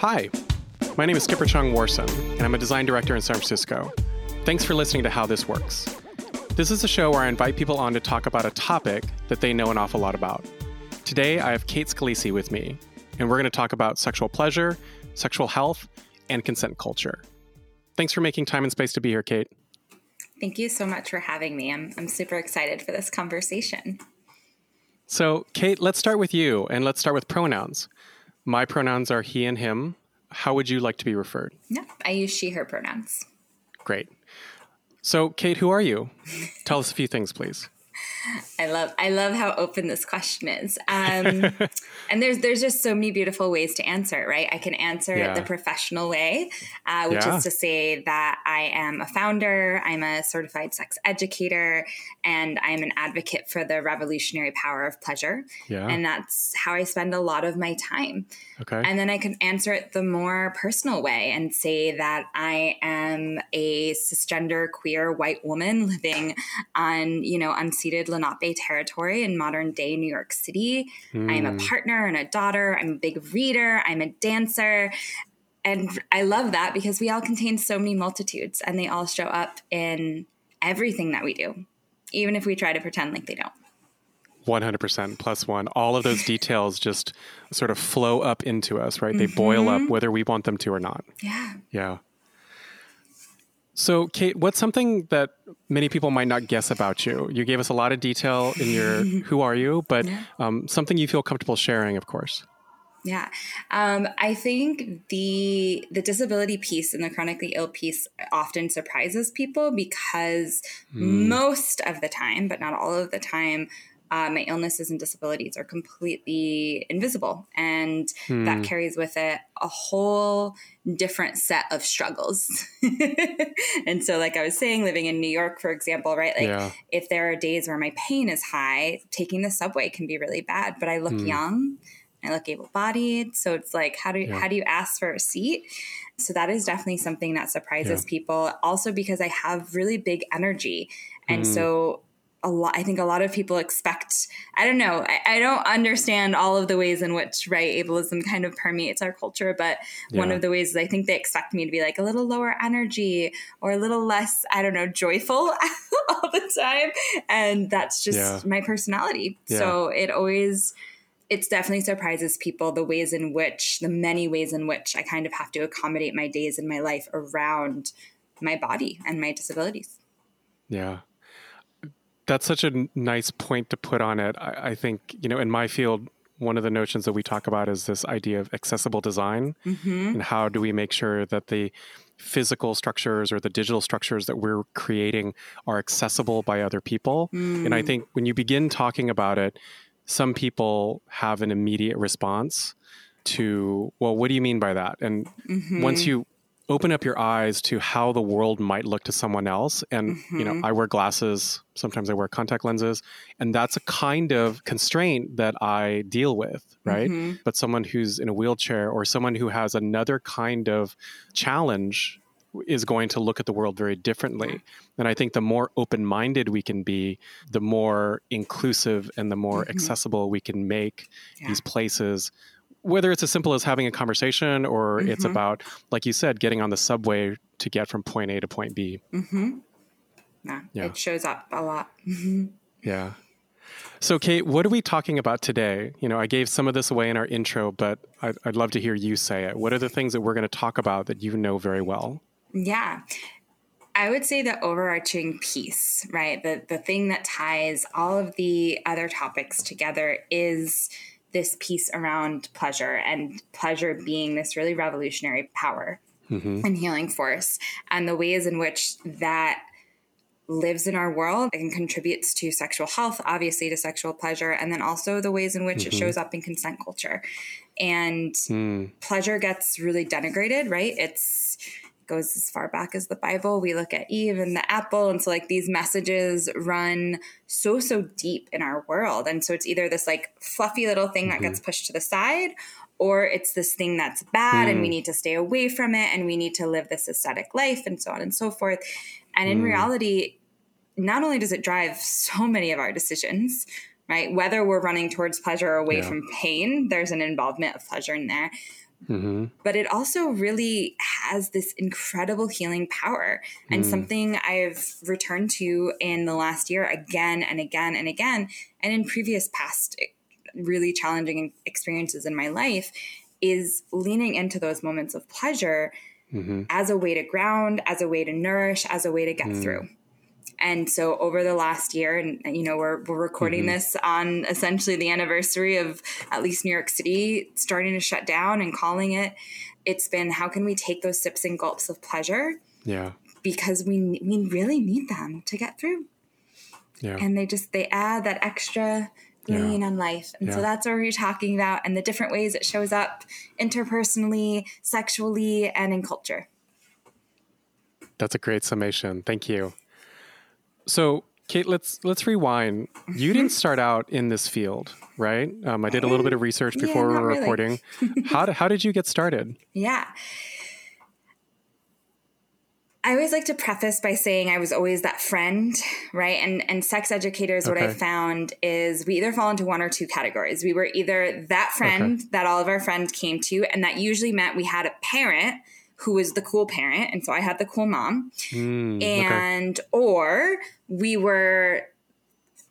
Hi, my name is Skipper Chong Warson, and I'm a design director in San Francisco. Thanks for listening to How This Works. This is a show where I invite people on to talk about a topic that they know an awful lot about. Today, I have Kate Scalisi with me, and we're going to talk about sexual pleasure, sexual health, and consent culture. Thanks for making time and space to be here, Kate. Thank you so much for having me. I'm, I'm super excited for this conversation. So, Kate, let's start with you, and let's start with pronouns. My pronouns are he and him. How would you like to be referred? Yeah, I use she, her pronouns. Great. So, Kate, who are you? Tell us a few things, please. I love I love how open this question is. Um, and there's there's just so many beautiful ways to answer it, right? I can answer yeah. it the professional way, uh, which yeah. is to say that I am a founder, I'm a certified sex educator, and I'm an advocate for the revolutionary power of pleasure. Yeah. And that's how I spend a lot of my time. Okay. And then I can answer it the more personal way and say that I am a cisgender queer white woman living on, you know, unceded Lenape territory in modern day New York City. Mm. I am a hmm. partner and a daughter. I'm a big reader. I'm a dancer. And I love that because we all contain so many multitudes and they all show up in everything that we do, even if we try to pretend like they don't. 100% plus one. All of those details just sort of flow up into us, right? They mm-hmm. boil up mm-hmm. whether we want them to or not. Yeah. Yeah. So, Kate, what's something that many people might not guess about you? You gave us a lot of detail in your who are you, but um, something you feel comfortable sharing, of course. Yeah, um, I think the the disability piece and the chronically ill piece often surprises people because mm. most of the time, but not all of the time, uh, my illnesses and disabilities are completely invisible. And hmm. that carries with it a whole different set of struggles. and so, like I was saying, living in New York, for example, right? Like, yeah. if there are days where my pain is high, taking the subway can be really bad, but I look hmm. young. I look able-bodied, so it's like, how do yeah. how do you ask for a seat? So that is definitely something that surprises yeah. people. Also, because I have really big energy, and mm. so a lot i think a lot of people expect i don't know I, I, don't understand all of the ways in which right ableism kind of permeates our culture but yeah. one of the ways is i think they expect me to be like a little lower energy or a little less i don't know joyful all the time and that's just yeah. my personality yeah. so it always it's definitely surprises people the ways in which the many ways in which i kind of have to accommodate my days and my life around my body and my disabilities yeah that's such a nice point to put on it. I, I, think, you know, in my field, one of the notions that we talk about is this idea of accessible design mm-hmm. and how do we make sure that the physical structures or the digital structures that we're creating are accessible by other people. Mm. And I mm. think when you begin talking about it, some people have an immediate response to, well, what do you mean by that? And mm-hmm. once you open up your eyes to how the world might look to someone else. And, mm-hmm. you know, mm-hmm. I wear glasses, sometimes I wear contact lenses, and that's a kind of constraint that I deal with, right? Mm-hmm. But someone who's in a wheelchair or someone who has another kind of challenge is going to look at the world very differently. And I think the more open minded we can be, the more inclusive and the more mm-hmm. accessible we can make yeah. these places whether it's as simple as having a conversation or mm-hmm. it's about, like you said, getting on the subway to get from point A to point B. Mm-hmm. Yeah, yeah, it shows up a lot. Yeah. So, Kate, what are we talking about today? You know, I gave some of this away in our intro, but I'd, I'd love to hear you say it. What are the things that we're going to talk about that you know very well? Yeah. I would say the overarching piece, right? The the thing that ties all of the other topics together is this piece around pleasure and pleasure being this really revolutionary power mm-hmm. and healing force and the ways in which that lives in our world and contributes to sexual health, obviously to sexual pleasure, and then also the ways in which mm-hmm. it shows up in consent culture. And mm. pleasure gets really denigrated, right? It's goes as far back as the Bible. We look at Eve and the apple. And so, like, these messages run so, so deep in our world. And so, it's either this like fluffy little thing mm-hmm. that gets pushed to the side, or it's this thing that's bad mm. and we mm. need to stay away from it and we need to live this aesthetic life and so on and so forth. And in mm. reality, not only does it drive so many of our decisions, right? Whether we're running towards pleasure or away yeah. from pain, there's an involvement of pleasure in there Mm-hmm. But it also really has this incredible healing power and mm. something I've returned to in the last year again and again and again, and in previous past really challenging experiences in my life is leaning into those moments of pleasure mm-hmm. as a way to ground, as a way to nourish, as a way to get mm. through. And so over the last year, and you know, we're, we're recording mm-hmm. this on essentially the anniversary of at least New York City starting to shut down and calling it. It's been how can we take those sips and gulps of pleasure? Yeah. Because we we really need them to get through. Yeah. And they just they add that extra meaning yeah. on life. And yeah. so that's what we're talking about and the different ways it shows up interpersonally, sexually, and in culture. That's a great summation. Thank you. So, Kate, let's let's rewind. You didn't start out in this field, right? Um, I did a little bit of research before yeah, we were really. recording. how did, how did you get started? Yeah. I always like to preface by saying I was always that friend, right? And and sex educators, okay. what I found is we either fall into one or two categories. We were either that friend okay. that all of our friends came to, and that usually meant we had a parent who was the cool parent, and so I had the cool mom, mm, and okay. or we were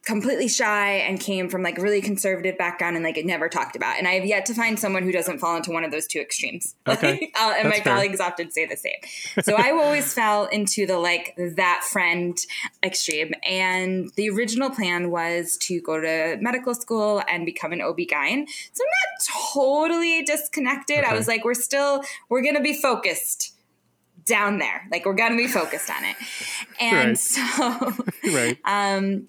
completely shy and came from like really conservative background and like it never talked about. And I have yet to find someone who doesn't fall into one of those two extremes. Okay. and my fair. colleagues often say the same. So I always fell into the like that friend extreme. And the original plan was to go to medical school and become an OB-GYN. So I'm not totally disconnected. Okay. I was like, we're still, we're going to be focused down there. Like we're going to be focused on it. And right. so, right. um,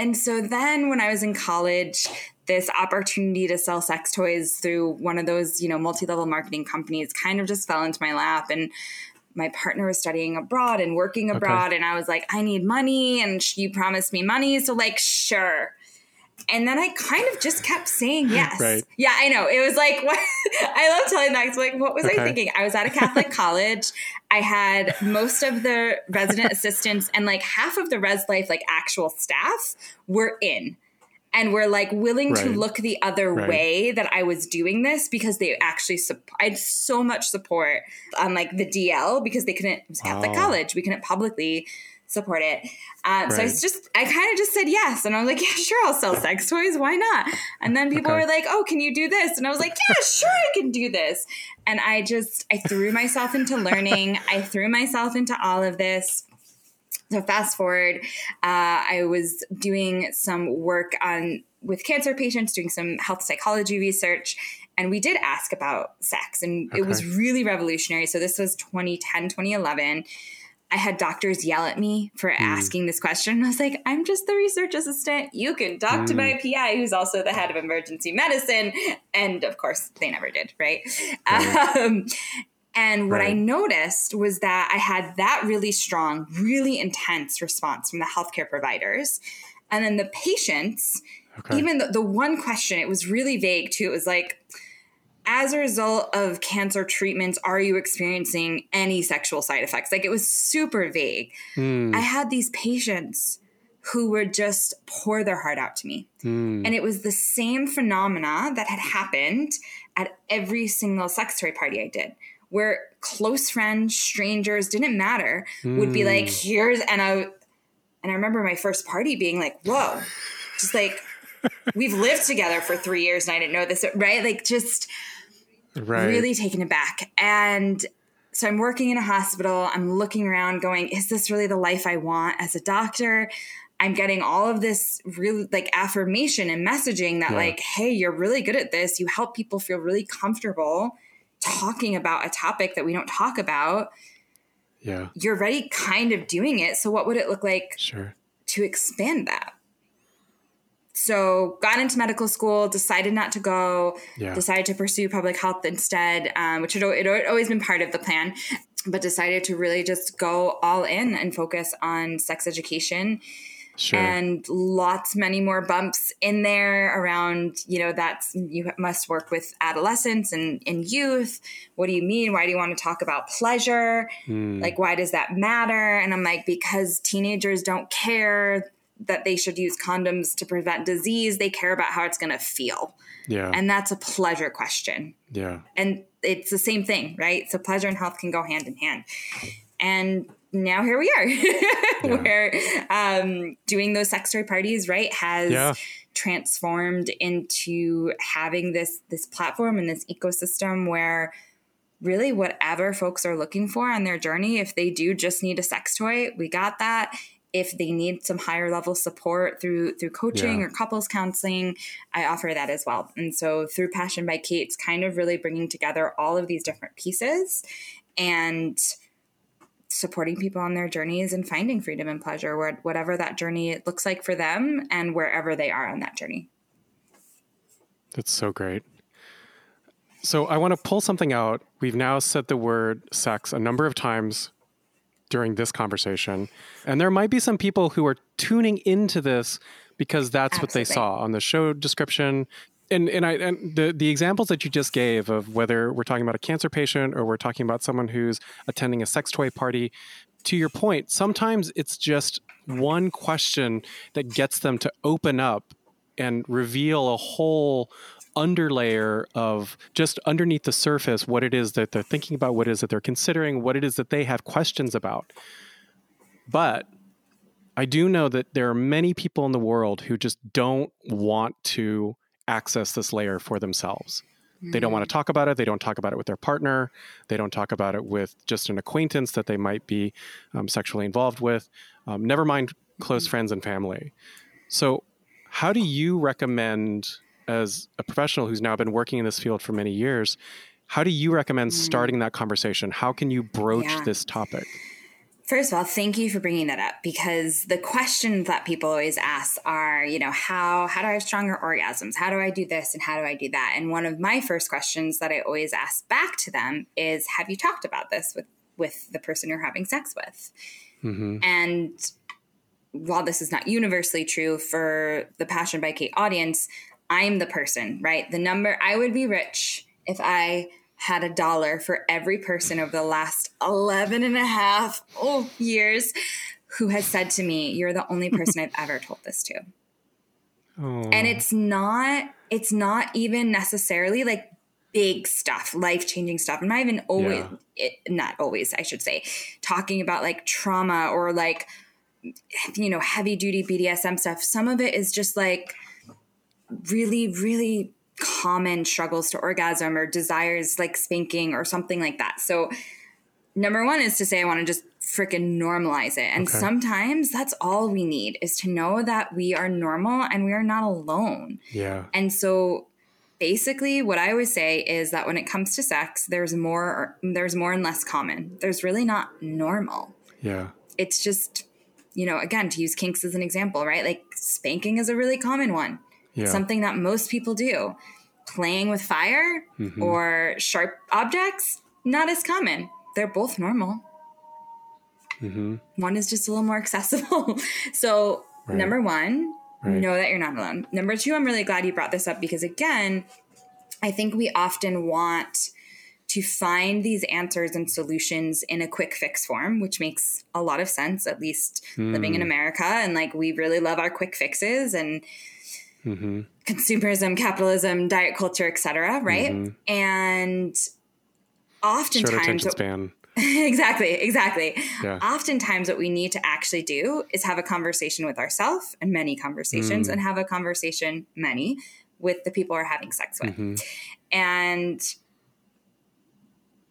and so then when I was in college, this opportunity to sell sex toys through one of those, you know, multi-level marketing companies kind of just fell into my lap and my partner was studying abroad and working abroad okay. and I was like, I need money and you promised me money, so like sure. And then I kind of just kept saying yes. Right. Yeah, I know. It was like what I love telling that. It's Like, what was okay. I thinking? I was at a Catholic college. I had most of the resident assistants and like half of the Res Life like actual staff were in and were like willing right. to look the other right. way that I was doing this because they actually I had so much support on like the DL because they couldn't it was Catholic oh. college we couldn't publicly support it. Uh, right. So I just, I kind of just said yes. And I was like, yeah, sure, I'll sell sex toys. Why not? And then people okay. were like, oh, can you do this? And I was like, yeah, sure, I can do this. And I just, I threw myself into learning. I threw myself into all of this. So fast forward, uh, I was doing some work on with cancer patients, doing some health psychology research, and we did ask about sex, and okay. it was really revolutionary. So this was 2010, 2011 I had doctors yell at me for mm. asking this question. I was like, I'm just the research assistant. You can talk mm. to my hmm. PI, who's also the head of emergency medicine. And of course, they never did, right? right. Um, and what right. I noticed was that I had that really strong, really intense response from the healthcare providers. And then the patients, okay. even the, the one question, it was really vague too. It was like, as a result of cancer treatments, are you experiencing any sexual side effects? Like it was super vague. Mm. I had these patients who would just pour their heart out to me. Mm. And it was the same phenomena that had happened at every single sex toy party I did, where close friends, strangers, didn't matter, mm. would be like, hmm. here's, and I, and I remember my first party being like, whoa, just like, we've lived together for three years and I didn't know this, right? Like just right. really taken aback. And so I'm working in a hospital. I'm looking around going, is this really the life I want as a doctor? I'm getting all of this really like affirmation and messaging that, yeah. like, hey, you're really good at this. You help people feel really comfortable talking about a topic that we don't talk about. Yeah. You're already kind of doing it. So, what would it look like sure. to expand that? So got into medical school decided not to go yeah. decided to pursue public health instead um, which had, it had always been part of the plan but decided to really just go all in and focus on sex education Sure. and lots many more bumps in there around you know that's you must work with adolescents and, and youth what do you mean why do you want to talk about pleasure mm. like why does that matter and i'm like because teenagers don't care that they should use condoms to prevent disease. They care about how it's going to feel. Yeah. And that's a pleasure question. Yeah. And it's the same thing, right? So pleasure and health can go hand in hand. And now here we are, yeah. where um, doing those sex toy parties, right, has yeah. transformed into having this this platform and this ecosystem where really whatever folks are looking for on their journey, if they do just need a sex toy, we got that if they need some higher level support through through coaching yeah. or couples counseling i offer that as well. And so through passion by kate it's kind of really bringing together all of these different pieces and supporting people on their journeys and finding freedom and pleasure whatever that journey looks like for them and wherever they are on that journey. That's so great. So i want to pull something out. We've now said the word sex a number of times during this conversation. And there might be some people who are tuning into this because that's Absolutely. what they saw on the show description. And and I and the the examples that you just gave of whether we're talking about a cancer patient or we're talking about someone who's attending a sex toy party, to your point, sometimes it's just one question that gets them to open up and reveal a whole underlayer of just underneath the surface what it is that they're thinking about, what it is that they're considering, what it is that they have questions about. But I do know that there are many people in the world who just don't want to access this layer for themselves. Mm-hmm. They don't want to mm. talk about it. They don't talk about it with their partner. They don't talk about it with just an acquaintance that they might be um, sexually involved with. Um, never mind close mm-hmm. friends and family. So, how do you recommend as a professional who's now been working in this field for many years, how do you recommend mm. starting that conversation? How can you broach yeah. this topic? First of all, thank you for bringing that up because the questions that people always ask are, you know, how how do I have stronger orgasms? How do I do this and how do I do that? And one of my first questions that I always ask back to them is, have you talked about this with with the person you're having sex with? Mm-hmm. And while this is not universally true for the Passion by Kate audience, I'm the person, right? The number, I would be rich if I had a dollar for every person over the last 11 and a half oh, years who has said to me, You're the only person I've ever told this to. Oh. And it's not, it's not even necessarily like big stuff, life changing stuff. I'm not even always, yeah. it, not always, I should say, talking about like trauma or like, you know, heavy duty BDSM stuff. Some of it is just like, really, really common struggles to orgasm or desires like spanking or something like that. So, number one is to say, I want to just freaking normalize it. And okay. sometimes that's all we need is to know that we are normal and we are not alone. Yeah. And so, basically what i always say is that when it comes to sex there's more there's more and less common there's really not normal yeah it's just you know again to use kinks as an example right like spanking is a really common one yeah. something that most people do. Playing with fire mm-hmm. or sharp objects, not as common. They're both normal. Mm-hmm. One is just a little more accessible. so, right. number one, right. know that you're not alone. Number two, I'm really glad you brought this up because, again, I think we often want to find these answers and solutions in a quick fix form, which makes a lot of sense, at least mm. living in hmm. America. And like, we really love our quick fixes. And mm-hmm. consumerism, capitalism, diet culture, etc. Right, mm-hmm. and oftentimes attention span. exactly, exactly. Yeah. Oftentimes, what we need to actually do is have a conversation with ourselves and many conversations, mm. and have a conversation, many, with the people we're having sex with. Mm-hmm. And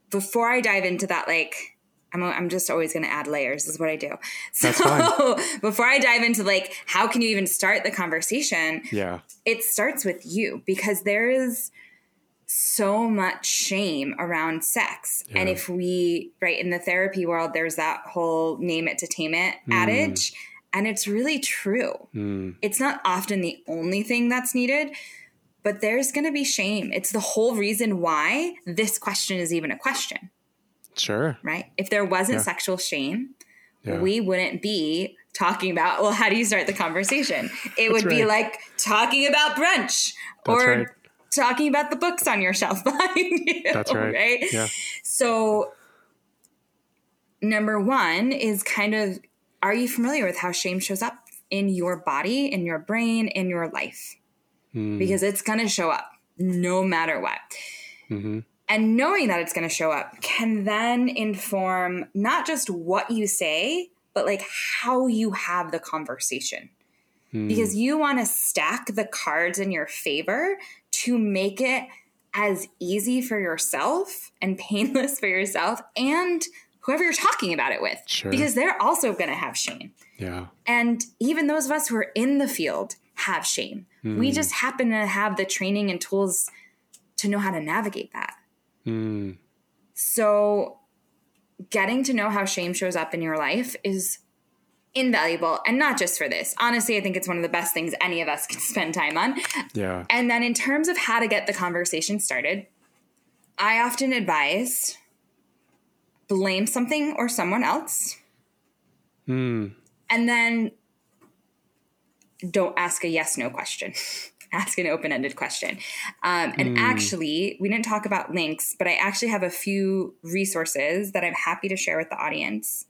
before I dive into that, like I'm, I'm just always going to add layers is what I do. So before I dive into like, how can you even start the conversation? Yeah. It starts with you because there is so much shame around sex. Yeah. And if we, right, in the therapy world, there's that whole name it to tame it mm. adage. And it's really true. Mm. It's not often the only thing that's needed, but there's going to be shame. It's the whole reason why this question is even a question. Sure. Right? If there wasn't yeah. sexual shame, yeah. we wouldn't be talking about, well, how do you start the conversation? It would right. be like talking about brunch That's or right. talking about the books on your shelf behind you. That's right. Right? Yeah. So, number one is kind of are you familiar with how shame shows up in your body, in your brain, in your life? Mm. Because it's going to show up no matter what. Mm-hmm. And knowing that it's going to show up can then inform not just what you say, but like how you have the conversation. Hmm. Because you want to stack the cards in your favor to make it as easy for yourself and painless for yourself and whoever you're talking about it with. Sure. Because they're also going to have shame. Yeah. And even those of us who are in the field have shame. We hmm. just happen to have the training and tools to know how to navigate that. Mm. So, getting to know how shame shows up in your life is invaluable and not just for this honestly i think it's one of the best things any of us can spend time on yeah and then in terms of how to get the conversation started i often advise blame something or someone else mm. and then don't ask a yes no question ask an open-ended question. Um, and mm. actually we didn't talk about links but i actually have a few resources that i'm happy to share with the audience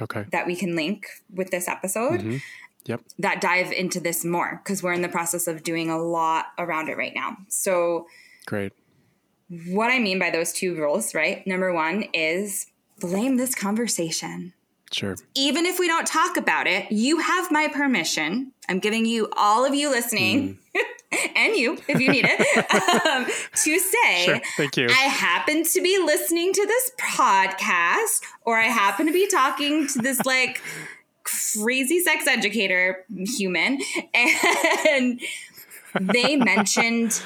okay. that we can link with this episode mm-hmm. yep. that dive into this more because we're in the process of doing a lot around it right now. So great. what i mean by those two rules right? Number one is blame this conversation Sure. Even if we don't talk about it, you have my permission. I'm giving you, all of you listening, mm. and you, if you need it, um, to say, sure. Thank you. I happen to be listening to this podcast, or I happen to be talking to this like crazy sex educator human, and they mentioned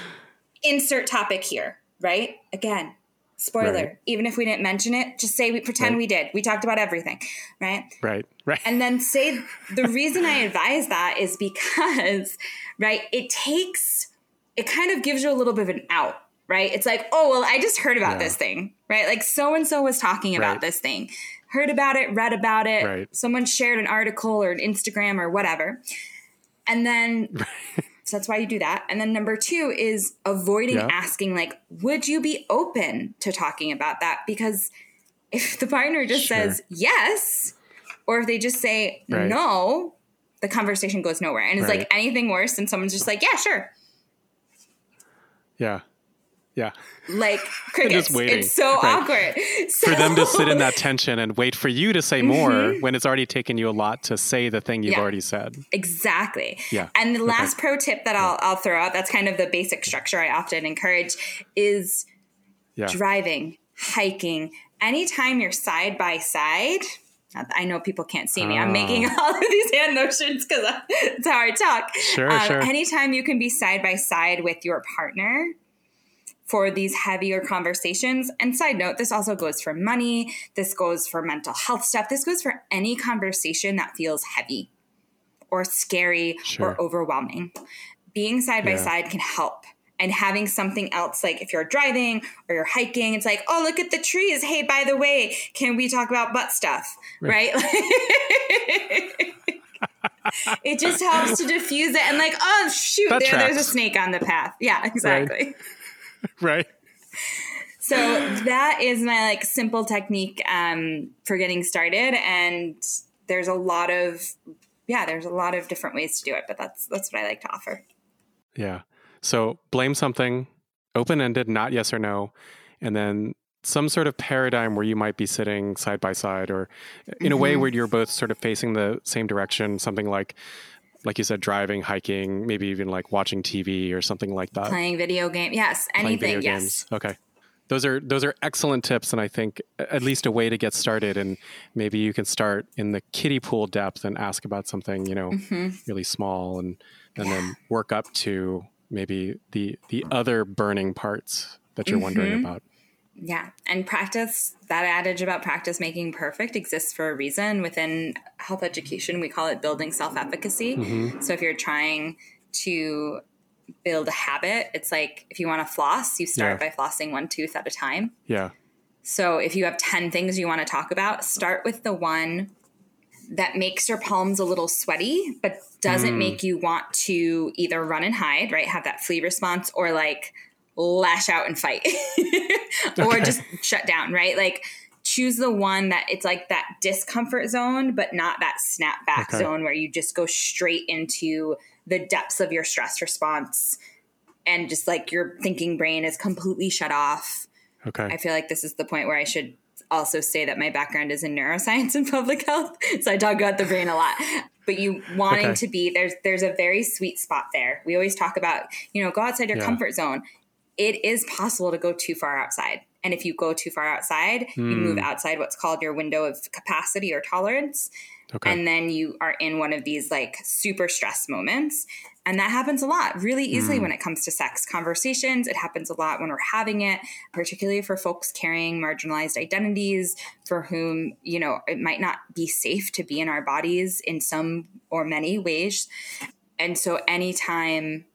insert topic here, right? Again, Spoiler. Right. Even if we didn't mention it, just say we pretend right. we did. We talked about everything, right? Right. Right. And then say the reason I advise that is because, right, it takes it kind of gives you a little bit of an out, right? It's like, oh, well, I just heard about yeah. this thing, right? Like so and so was talking about right. this thing. Heard about it, read about it. Someone shared an article or an Instagram or whatever. And then So that's why you do that. And then number two is avoiding yeah. asking, like, would you be open to talking about that? Because if the partner just sure. says yes, or if they just say right. no, the conversation goes nowhere. And it's right. like anything worse than someone's just like, yeah, sure. Yeah. Yeah. Like crickets. Just waiting. It's so right. awkward. So, for them to sit in that tension and wait for you to say more mm-hmm. when it's already taken you a lot to say the thing you've yeah. already said. Exactly. Yeah. And the last okay. pro tip that I'll, I'll throw out, that's kind of the basic structure I often encourage, is yeah. driving, hiking. Anytime you're side by side, I know people can't see me. I'm making ah. all of these hand motions because it's how I talk. Sure, um, sure. Anytime you can be side by side with your partner, for these heavier conversations. And side note, this also goes for money, this goes for mental health stuff, this goes for any conversation that feels heavy or scary sure. or overwhelming. Being side yeah. by side can help. And having something else, like if you're driving or you're hiking, it's like, oh, look at the trees. Hey, by the way, can we talk about butt stuff? Right? right? it just helps to diffuse it and, like, oh, shoot, there, there's a snake on the path. Yeah, exactly. Right. right. So that is my like simple technique um, for getting started, and there's a lot of yeah, there's a lot of different ways to do it, but that's that's what I like to offer. Yeah. So blame something, open ended, not yes or no, and then some sort of paradigm where you might be sitting side by side or in mm-hmm. a way mm-hmm. where you're both sort of facing the same direction, something like like you said, driving, hiking, maybe even like watching TV or something like that. Playing video game, yes, anything, yes. Games. Okay, those are those are excellent tips, and I think at least a way to get started. And maybe you can start in the kiddie pool depth and ask about something you know mm-hmm. really small, and and yeah. then work up to maybe the the other burning parts that you're mm-hmm. wondering about. Yeah. And practice, that adage about practice making perfect exists for a reason. Within health education, we call it building self efficacy. Mm-hmm. So if you're trying to build a habit, it's like if you want to floss, you start yeah. by flossing one tooth at a time. Yeah. So if you have 10 things you want to talk about, start with the one that makes your palms a little sweaty, but doesn't mm. make you want to either run and hide, right? Have that flee response or like lash out and fight or okay. just shut down, right? Like choose the one that it's like that discomfort zone, but not that snap back okay. zone where you just go straight into the depths of your stress response and just like your thinking brain is completely shut off. Okay. I feel like this is the point where I should also say that my background is in neuroscience and public health. So I talk about the brain a lot. But you wanting okay. to be there's there's a very sweet spot there. We always talk about, you know, go outside your yeah. comfort zone. It is possible to go too far outside. And if you go too far outside, mm. you move hmm. outside what's called your window of capacity or tolerance. Okay. And then you are in one of these like super stress moments. And that happens a lot, really easily mm. when it comes to sex conversations. It happens a lot when we're having it, particularly for folks carrying marginalized identities for whom, you know, it might not be safe to be in our bodies in some or many ways. And so anytime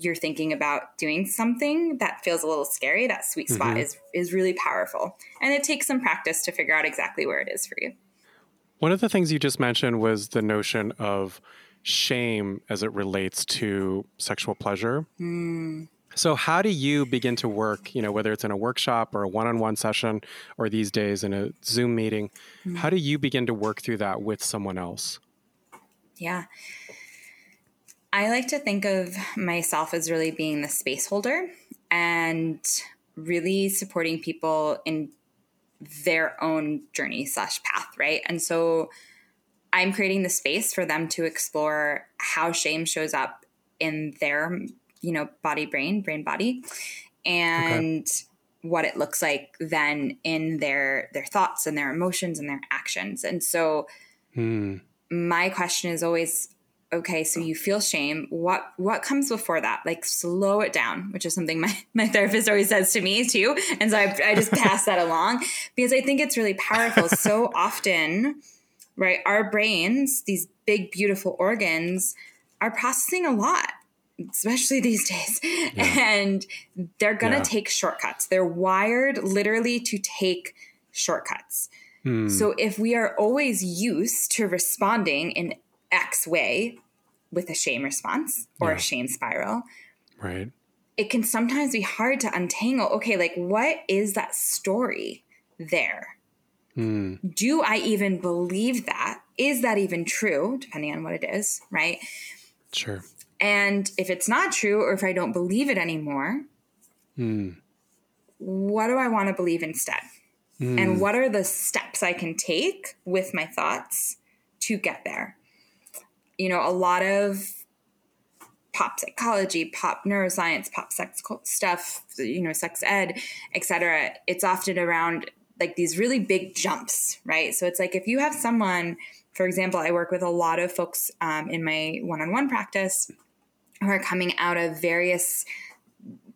you're thinking about doing something that feels a little scary, that sweet spot mm-hmm. is is really powerful. And it takes some practice to figure out exactly where it is for you. One of the things you just mentioned was the notion of shame as it relates to sexual pleasure. Mm. So how do you begin to work, you know, whether it's in a workshop or a one-on-one session or these days in a Zoom meeting, mm. how do you begin to work through that with someone else? Yeah. I like to think of myself as really being the space holder and really supporting people in their own journey slash path, right? And so I'm creating the space for them to explore how shame shows up in their, you know, body, brain, brain, body, and okay. what it looks like then in their their thoughts and their emotions and their actions. And so, hmm. my question is always, okay, so you feel shame. What what comes before that? Like slow it down, which is something my, my therapist always says to me too. And so I, I just pass that along because I think it's really powerful. so often right? Our brains, these big, beautiful organs, are processing a lot, especially these days. Yeah. And they're going to yeah. take shortcuts. They're wired literally to take shortcuts. Hmm. So if we are always used to responding in X way with a shame response or yeah. a shame spiral, right? It can sometimes be hard to untangle. Okay, like what is that story there? Mm. Do I even believe that? Is that even true? Depending on what it is, right? Sure. And if it's not true, or if I don't believe it anymore, mm. what do I want to believe instead? Mm. And what are the steps I can take with my thoughts to get there? You know, a lot of pop psychology, pop neuroscience, pop sex stuff, you know, sex ed, etc. It's often around like these really big jumps, right? So it's like if you have someone, for example, I work with a lot of folks um, in my one on one practice who are coming out of various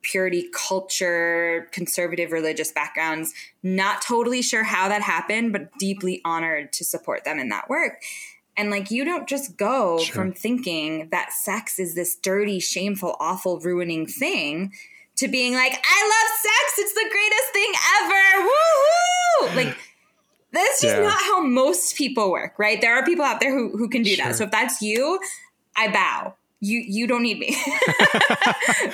purity culture, conservative religious backgrounds, not totally sure how that happened, but deeply honored to support them in that work. And like, you don't just go sure. from thinking that sex is this dirty, shameful, awful, ruining thing to being like, I love sex. It's the greatest thing ever. Woohoo! Like, that's just yeah. not how most people work, right? There are people out there who, who can do sure. that. So if that's you, I bow. You you don't need me,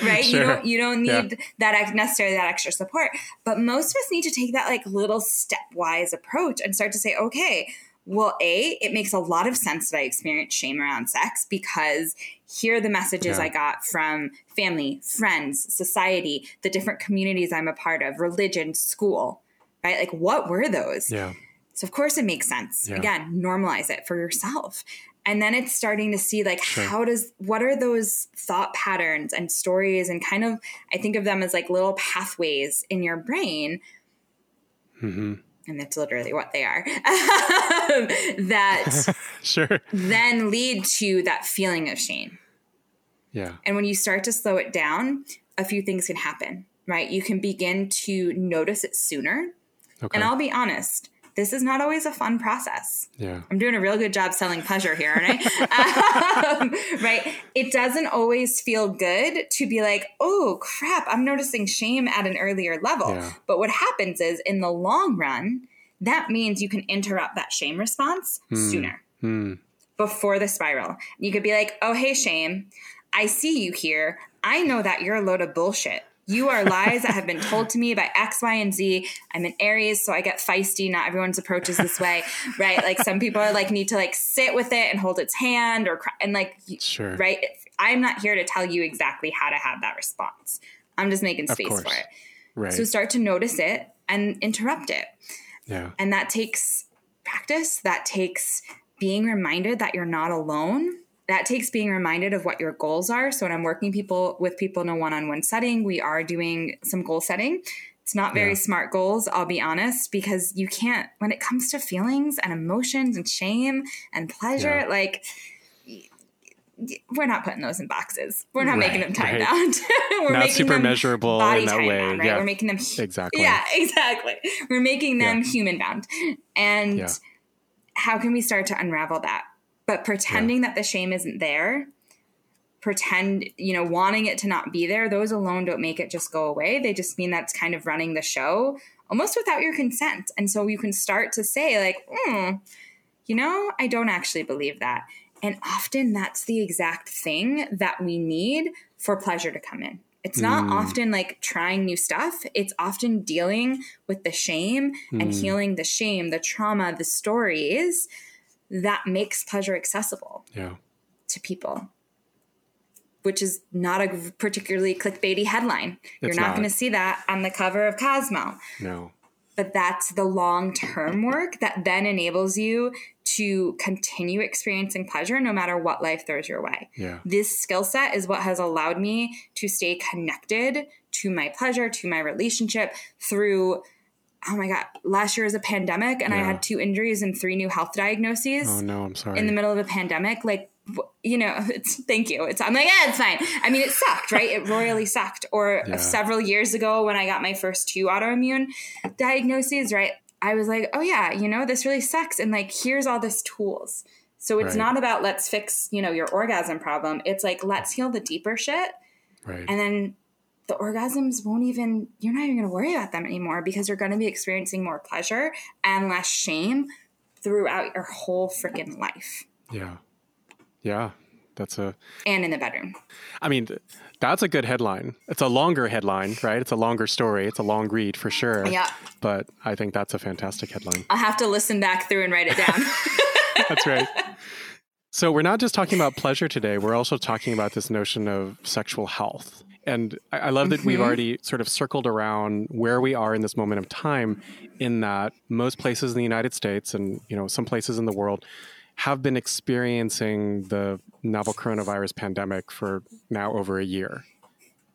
right? Sure. You don't you don't need yeah. that necessarily that extra support. But most of us need to take that like little stepwise approach and start to say, okay, well, A, it makes a lot of sense that I experience shame around sex because here are the messages yeah. I got from family, friends, society, the different communities I'm a part of, religion, school, right? Like, what were those? Yeah. So, of course, it makes sense. Yeah. Again, normalize it for yourself. And then it's starting to see, like, sure. how does, what are those thought patterns and stories? And kind of, I think of them as like little pathways in your brain. Mm-hmm and that's literally what they are, um, that sure. then lead to that feeling of shame. Yeah. And when you start to slow it down, a few things can happen, right? You can begin to notice it sooner. Okay. And I'll be honest, this is not always a fun process. Yeah. I'm doing a real good job selling pleasure here, aren't I? um, right. It doesn't always feel good to be like, oh crap, I'm noticing shame at an earlier level. Yeah. But what happens is in the long run, that means you can interrupt that shame response hmm. sooner hmm. before the spiral. You could be like, oh, hey, shame, I see you here. I know that you're a load of bullshit. You are lies that have been told to me by X, Y, and Z. I'm an Aries, so I get feisty. Not everyone's approach is this way, right? Like some people are like need to like sit with it and hold its hand, or cry, and like sure. right. I'm not here to tell you exactly how to have that response. I'm just making space for it. Right. So start to notice it and interrupt it. Yeah. And that takes practice, that takes being reminded that you're not alone. That takes being reminded of what your goals are. So when I'm working people with people in a one-on-one setting, we are doing some goal setting. It's not very Yeah. smart goals, I'll be honest, because you can't when it comes to feelings and emotions and shame and pleasure, Yeah. like we're not putting those in boxes. We're not making them Right, time right. bound. we're Not making super them measurable body in that way. bound, right? Yeah. We're making them Exactly. yeah, exactly. We're making them Yeah. human bound. And how can we start to unravel that? But pretending that the shame isn't there, pretend, you know, wanting it to not be there, those alone don't make it just go away. They just mean that's kind of running the show almost without your consent. And so you can start to say, like, hmm, you know, I don't actually believe that. And often that's the exact thing that we need for pleasure to come in. It's not Mm. often like trying new stuff. It's often dealing with the shame and Mm. healing the shame, the trauma, the stories that makes pleasure accessible Yeah. to people. Which is not a particularly clickbaity headline. You're not, not. going to see that on the cover of Cosmo No. but that's the long term work that then enables you to continue experiencing pleasure no matter what life throws your way. Yeah. This skill set is what has allowed me to stay connected to my pleasure, to my relationship through. Oh my God, last year was a pandemic and I had two injuries and three new health diagnoses Oh no, I'm sorry. in the middle of a pandemic. Like, you know, it's thank you. It's I'm like, yeah, it's fine. I mean, it sucked, right? It royally sucked. Or Yeah. several years ago when I got my first two autoimmune diagnoses, right? I was like, oh yeah, you know, this really sucks. And like, here's all this tools. So it's Right. not about let's fix, you know, your orgasm problem. It's like let's heal the deeper shit, right. and then the orgasms won't even. You're not even going to worry about them anymore because you're going to be experiencing more pleasure and less shame throughout your whole freaking life yeah. Yeah. That's a and in the bedroom. I mean, that's a good headline. It's a longer headline, right? It's a longer story. It's a long read for sure. Yeah. But I think that's a fantastic headline. I'll have to listen back through and write it down. That's right. So we're not just talking about pleasure today. We're also talking about this notion of sexual health. And I, I love that we've Mhm. already sort of circled around where we are in this moment of time in that most places in the United States and you know some places in the world have been experiencing the novel coronavirus pandemic for now over a year.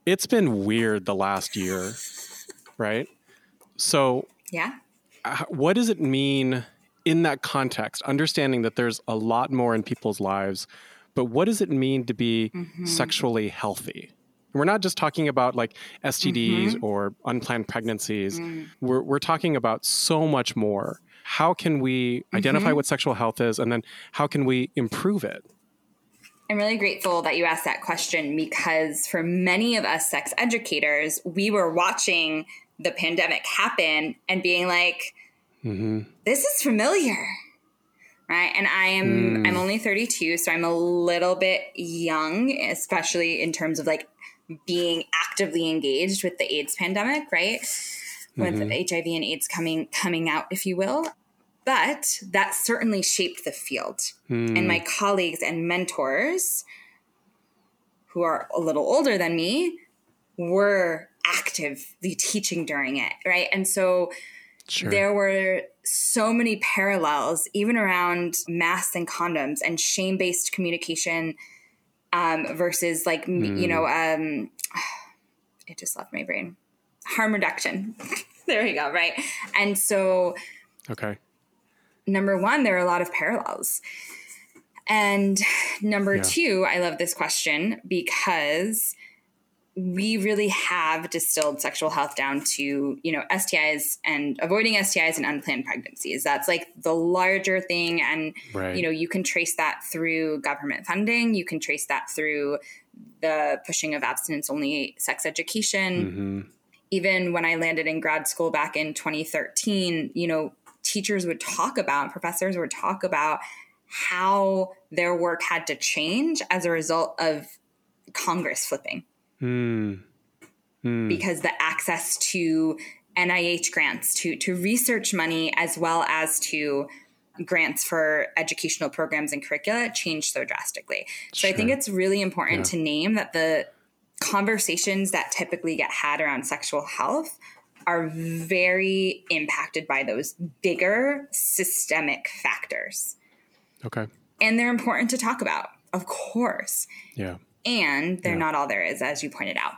It's been weird the last year, right? So yeah. what does it mean in that context understanding that there's a lot more in people's lives but what does it mean to be Mhm. sexually healthy we're not just talking about like stds or unplanned pregnancies Mm. we're, we're talking about so much more how can we identify what sexual health is and then how can we improve it I'm really grateful that you asked that question because for many of us sex educators, we were watching the pandemic happen and being like, hmm this is familiar. Right. And I am Mm. I'm only 32, so I'm a little bit young, especially in terms of like being actively engaged with the AIDS pandemic, right? With Mhm. HIV and AIDS coming coming out, if you will. But that certainly shaped the field. Hmm. and my colleagues and mentors who are a little older than me were actively teaching during it right and so sure. there were so many parallels even around masks and condoms and shame-based communication um, versus like m you Hmm. know um, it just left my brain harm reduction there we go right and so okay number one, there are a lot of parallels. And number Yeah. two, I love this question because we really have distilled sexual health down to, you know, STIs and avoiding STIs and unplanned pregnancies. That's like the larger thing. And, right. you know, you can trace that through government funding, you can trace that through the pushing of abstinence only sex education. Hmm even when I landed in grad school back in 2013, you know, teachers would talk about, professors would talk about how their work had to change as a result of Congress flipping Hmm. Hmm. because the access to NIH grants, to, to research money, as well as to grants for educational programs and curricula changed so drastically. So I think it's really important Yeah. to name that the conversations that typically get had around sexual health are very impacted by those bigger systemic factors. Okay. And they're important to talk about, of course. Yeah. And they're yeah. not all there is, as you pointed out.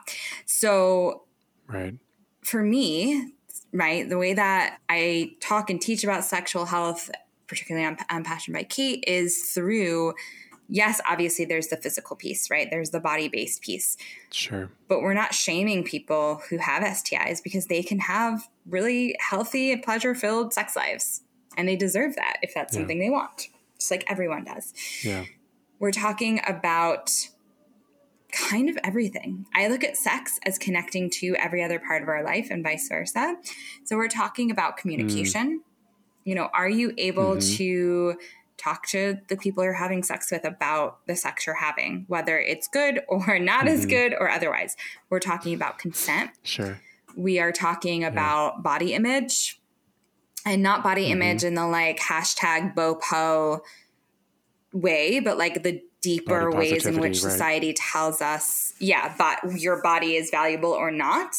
So, right. For me, right, the way that I talk and teach about sexual health, particularly on, on Passion by Kait, is through yes, obviously there's the physical piece, right? There's the body based piece. Sure. But we're not shaming people who have STIs because they can have really healthy, pleasure filled sex lives. And they deserve that if that's yeah. something they want, just like everyone does. Yeah. We're talking about kind of everything. I look at sex as connecting to every other part of our life and vice versa. So we're talking about communication. Mm. You know, are you able mm-hmm. to talk to the people you're having sex with about the sex you're having, whether it's good or not mm-hmm. as good or otherwise. We're talking about consent. Sure. We are talking about yeah. body image and not body mm-hmm. image in the like hashtag BOPO way, but like the deeper ways in which society right. tells us, yeah, but your body is valuable or not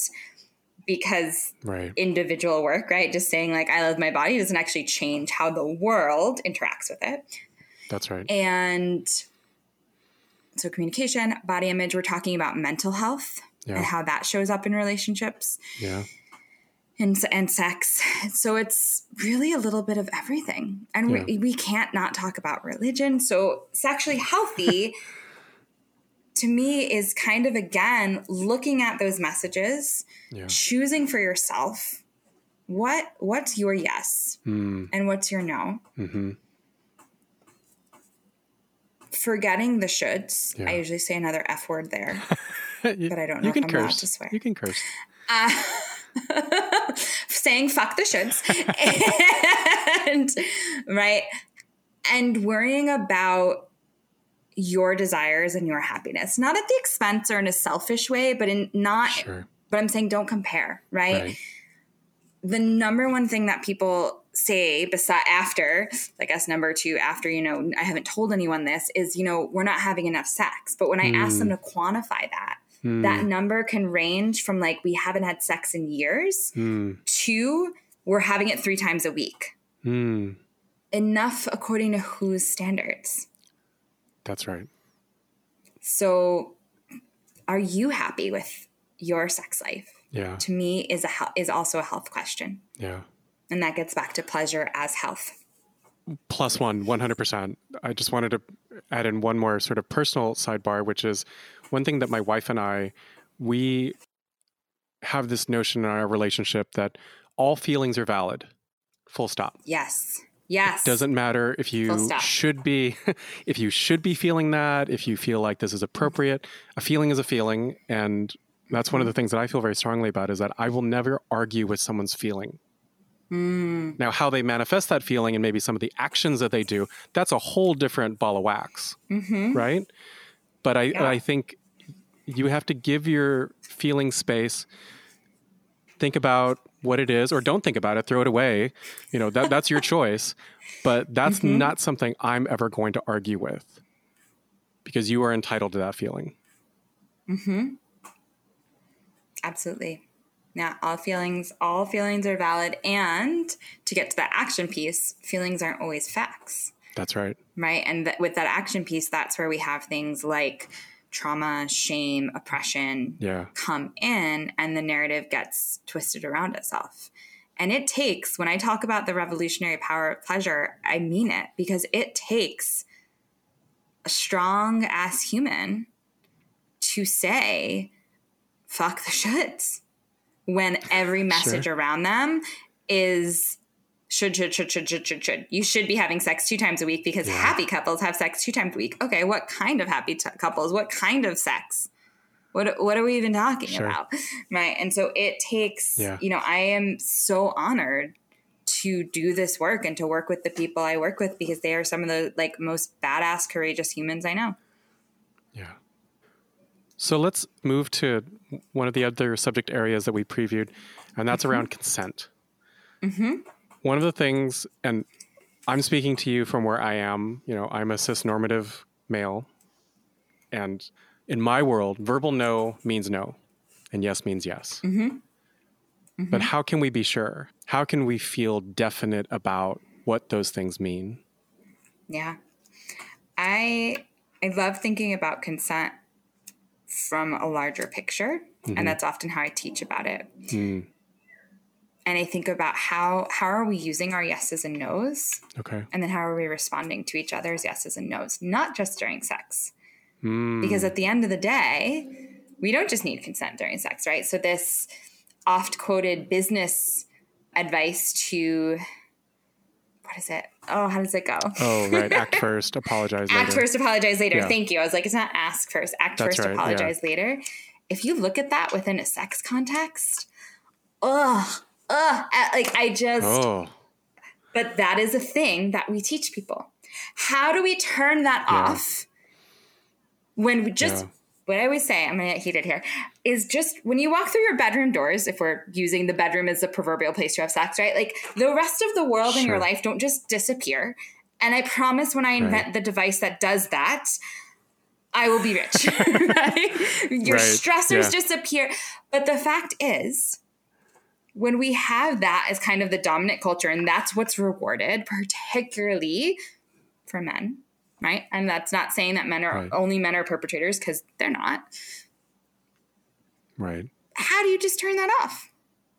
because right. individual work, right? Just saying like I love my body doesn't actually change how the world interacts with it. That's right. And so communication, body image, we're talking about mental health yeah. and how that shows up in relationships. Yeah. And, and sex. So it's really a little bit of everything. And yeah. we, we can't not talk about religion. So sexually healthy to me is kind of again looking at those messages, yeah. choosing for yourself what what's your yes mm. and what's your no. Mm-hmm. Forgetting the shoulds. Yeah. I usually say another f word there, but I don't know you can if I'm curse. allowed to swear. You can curse. Uh, saying fuck the shoulds and right and worrying about your desires and your happiness, not at the expense or in a selfish way, but in not, sure. but I'm saying don't compare, right? right? The number one thing that people say beside after, I guess number two, after, you know, I haven't told anyone this is, you know, we're not having enough sex. But when I mm. ask them to quantify that, mm. that number can range from like, we haven't had sex in years mm. to we're having it three times a week. Hmm. Enough according to whose standards? That's right. So, are you happy with your sex life? Yeah. To me, is a is also a health question. Yeah. And that gets back to pleasure as health. Plus one, one hundred percent. I just wanted to add in one more sort of personal sidebar, which is one thing that my wife and I we have this notion in our relationship that all feelings are valid. Full stop. Yes. Yes. It doesn't matter if you should be if you should be feeling that, if you feel like this is appropriate. A feeling is a feeling and that's one of the things that I feel very strongly about is that I will never argue with someone's feeling. Mm. Now, how they manifest that feeling and maybe some of the actions that they do, that's a whole different ball of wax, mm-hmm. right? But I, yeah. I think you have to give your feeling space. Think about what it is or don't think about it throw it away you know that that's your choice but that's mm-hmm. not something i'm ever going to argue with because you are entitled to that feeling mhm absolutely yeah all feelings all feelings are valid and to get to that action piece feelings aren't always facts that's right right and th- with that action piece that's where we have things like trauma, shame, oppression yeah. come in and the narrative gets twisted around itself. And it takes, when I talk about the revolutionary power of pleasure, I mean it because it takes a strong ass human to say, fuck the shits when every message sure. around them is should, should, should, should, should, should, should. You should be having sex two times a week because yeah. happy couples have sex two times a week. Okay, what kind of happy t- couples? What kind of sex? What what are we even talking sure. about? Right. And so it takes, yeah. you know, I am so honored to do this work and to work with the people I work with because they are some of the like most badass, courageous humans I know. Yeah. So let's move to one of the other subject areas that we previewed, and that's mm-hmm. around consent. Mm-hmm one of the things, and I'm speaking to you from where I am, you know, I'm a cisnormative male. And in my world, verbal no means no, and yes means yes. Mm-hmm. Mm-hmm. But how can we be sure? How can we feel definite about what those things mean? Yeah. I I love thinking about consent from a larger picture, mm-hmm. and that's often how I teach about it. Mm. And I think about how how are we using our yeses and nos? Okay. And then how are we responding to each other's yeses and nos, not just during sex. Mm. Because at the end of the day, we don't just need consent during sex, right? So this oft quoted business advice to what is it? Oh, how does it go? Oh, right. Act first, apologize later. Act first, apologize later. Yeah. Thank you. I was like, it's not ask first, act That's first, right, apologize yeah. later. If you look at that within a sex context, ugh, ugh, like I just, oh. but that is a thing that we teach people. How do we turn that yeah. off when we just what I always say, I'm to get heated here, is just when you walk through your bedroom doors, if we're using the bedroom as the proverbial place to have sex, right? Like the rest of the world sure. in your life don't just disappear. And I promise when I invent right. the device that does that, I will be rich. right? Your right. stressors yeah. disappear. But the fact is, when we have that as kind of the dominant culture, and that's what's rewarded, particularly for men, right? And that's not saying that men are right. only men are perpetrators because they're not. Right. How do you just turn that off?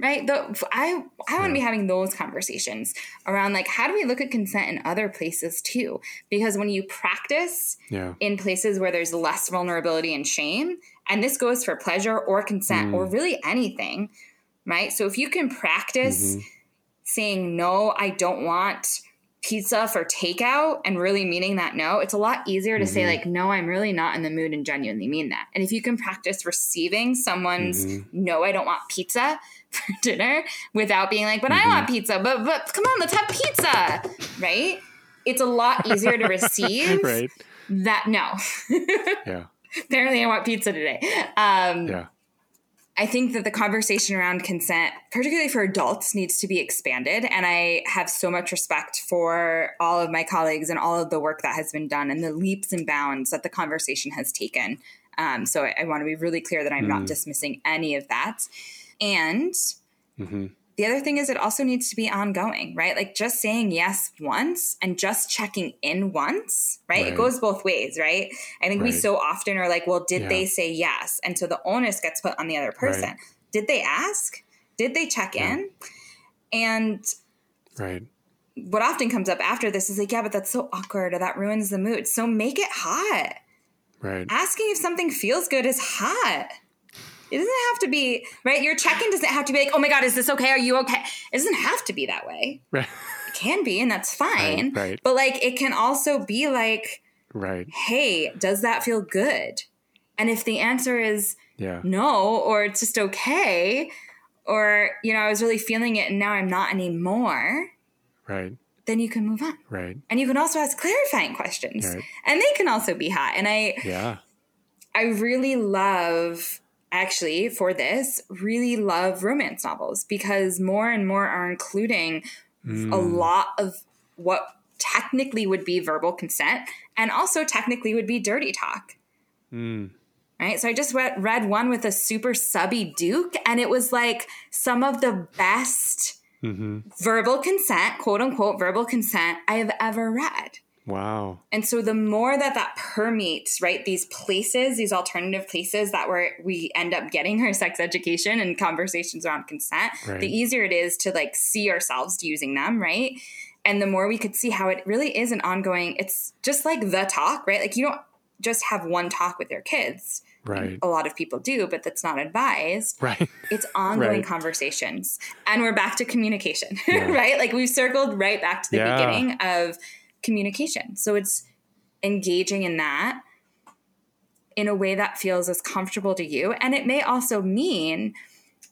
Right. The, I I want to be having those conversations around like how do we look at consent in other places too? Because when you practice yeah. in places where there's less vulnerability and shame, and this goes for pleasure or consent mm. or really anything, right? So if you can practice mm-hmm. saying no, I don't want pizza for takeout and really meaning that no, it's a lot easier to mm-hmm. say, like, no, I'm really not in the mood and genuinely mean that. And if you can practice receiving someone's mm-hmm. no, I don't want pizza for dinner without being like, but mm-hmm. I want pizza, but but come on, let's have pizza. Right? It's a lot easier to receive right. that no. yeah. Apparently I want pizza today. Um, yeah I think that the conversation around consent, particularly for adults, needs to be expanded. And I have so much respect for all of my colleagues and all of the work that has been done and the leaps and bounds that the conversation has taken. Um, so I, I, want to be really clear that I'm mm. not dismissing any of that. And mm-hmm. The other thing is it also needs to be ongoing, right? Like just saying yes once and just checking in once, right? right. It goes both ways, right? I think right. we so often are like, well, did yeah. they say yes? And so the onus gets put on the other person. Right. Did they ask? Did they check yeah. in? And right. What often comes up after this is like, yeah, but that's so awkward or that ruins the mood. So make it hot. Right. Asking if something feels good is hot. It doesn't have to be right. Your check-in doesn't have to be like, "Oh my god, is this okay? Are you okay?" It doesn't have to be that way. Right. It can be, and that's fine. Right, right. But like, it can also be like, right. Hey, does that feel good? And if the answer is yeah. no, or it's just okay, or you know, I was really feeling it and now I'm not anymore. Right. Then you can move on. Right. And you can also ask clarifying questions, right. and they can also be hot. And I, yeah, I really love actually for this really love romance novels because more and more are including mm. a lot of what technically would be verbal consent and also technically would be dirty talk. Mm. Right. So I just read, read one with a super subby Duke, and it was like some of the best mm-hmm. verbal consent, quote unquote, verbal consent I have ever read. Wow. And so the more that that permeates, right, these places, these alternative places that where we end up getting our sex education and conversations around consent, right. the easier it is to like see ourselves using them, right? And the more we could see how it really is an ongoing, it's just like the talk, right? Like you don't just have one talk with your kids. Right. A lot of people do, but that's not advised. Right. It's ongoing right. conversations. And we're back to communication, yeah. right? Like we've circled right back to the yeah. beginning of communication. So it's engaging in that in a way that feels as comfortable to you. And it may also mean,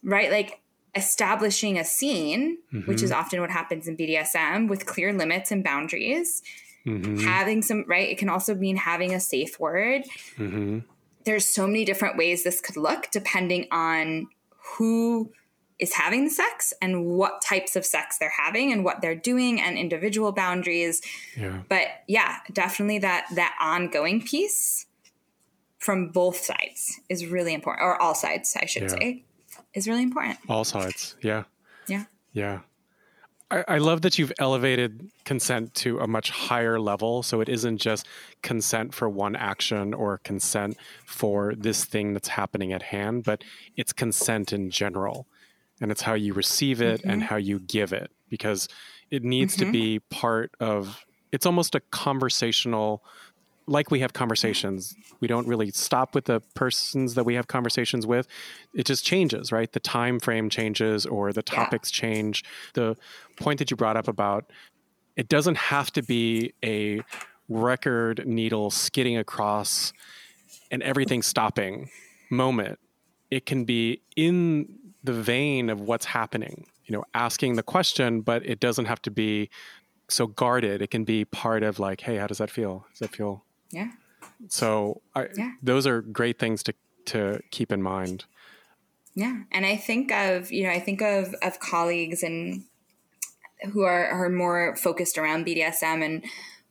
right, like establishing a scene, mm-hmm. which is often what happens in BDSM with clear limits and boundaries. Mm-hmm. Having some, right, it can also mean having a safe word. Mm-hmm. There's so many different ways this could look depending on who is having the sex and what types of sex they're having and what they're doing and individual boundaries. Yeah. But yeah, definitely that that ongoing piece from both sides is really important, or all sides, I should yeah. say, is really important. All sides, yeah. Yeah. Yeah. I, I love that you've elevated consent to a much higher level. So it isn't just consent for one action or consent for this thing that's happening at hand, but it's consent in general. And it's how you receive it mm-hmm. and how you give it because it needs mm-hmm. to be part of it's almost a conversational like we have conversations we don't really stop with the persons that we have conversations with it just changes right the time frame changes or the topics yeah. change the point that you brought up about it doesn't have to be a record needle skidding across and everything stopping moment it can be in the vein of what's happening you know asking the question but it doesn't have to be so guarded it can be part of like hey how does that feel does that feel yeah. So I, yeah. those are great things to to keep in mind. Yeah, and I think of you know I think of of colleagues and who are are more focused around BDSM and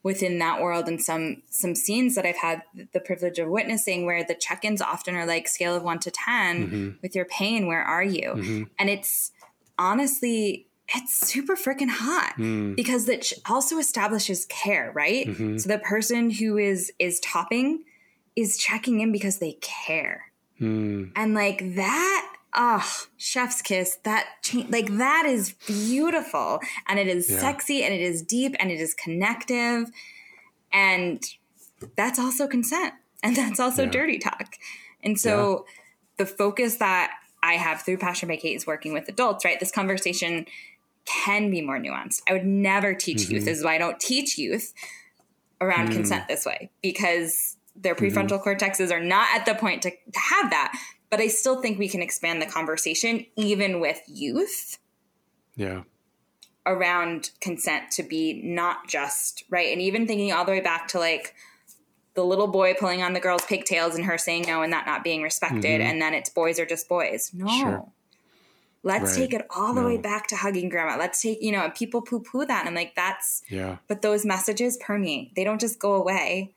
within that world and some some scenes that I've had the privilege of witnessing where the check-ins often are like scale of 1 to 10 mm-hmm. with your pain where are you mm-hmm. and it's honestly it's super freaking hot mm. because it also establishes care, right? Mm-hmm. So the person who is is topping is checking in because they care. Mm. And like that oh, chef's kiss. That like that is beautiful and it is yeah. sexy and it is deep and it is connective and that's also consent and that's also yeah. dirty talk. And so yeah. the focus that I have through Passion by Kait is working with adults, right? This conversation can be more nuanced. I would never teach mm-hmm. youth. This is why I don't teach youth around mm. consent this way because their mm-hmm. prefrontal mm-hmm. cortexes are not at the point to, to have that. But I still think we can expand the conversation even with youth. Yeah. Around consent to be not just right. And even thinking all the way back to like the little boy pulling on the girl's pigtails and her saying no and that not being respected. Mm-hmm. And then it's boys are just boys. No. Sure. Let's right. take it all the no. way back to hugging grandma. Let's take, you know, people poo poo that. And I'm like, that's, yeah. But those messages permeate. They don't just go away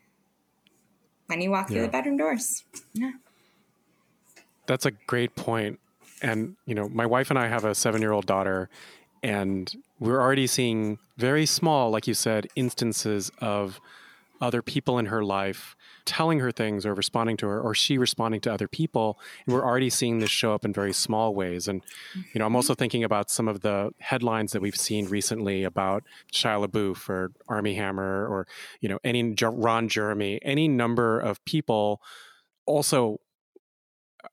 when you walk through the bedroom doors. Yeah. That's a great point. And, you know, my wife and I have a seven year old daughter, and we're already seeing very small, like you said, instances of other people in her life telling her things or responding to her or she responding to other people. And we're already seeing this show up in very small ways. And you know i'm also mm-hmm. thinking about some of the headlines that we've seen recently about Shia LaBeouf or Armie Hammer or you know any Ron Jeremy any number of people also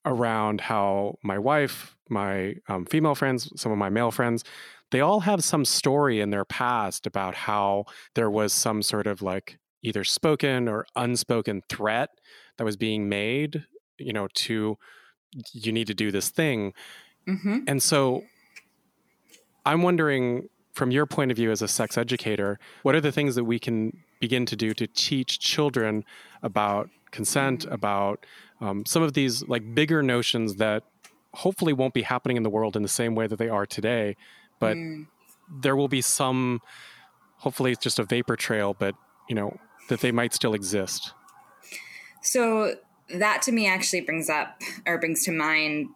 around how my wife my um, female friends some of my male friends they all have some story in their past about how there was some sort of like either spoken or unspoken threat that was being made, you know, to you need to do this thing. Mm-hmm. And so I'm wondering from your point of view as a sex educator, what are the things that we can begin to do to teach children about consent, mm-hmm. about um, some of these like bigger notions that hopefully won't be happening in the world in the same way that they are today, but mm. there will be some, hopefully it's just a vapor trail, but you know, that they might still exist? So that to me actually brings up or brings to mind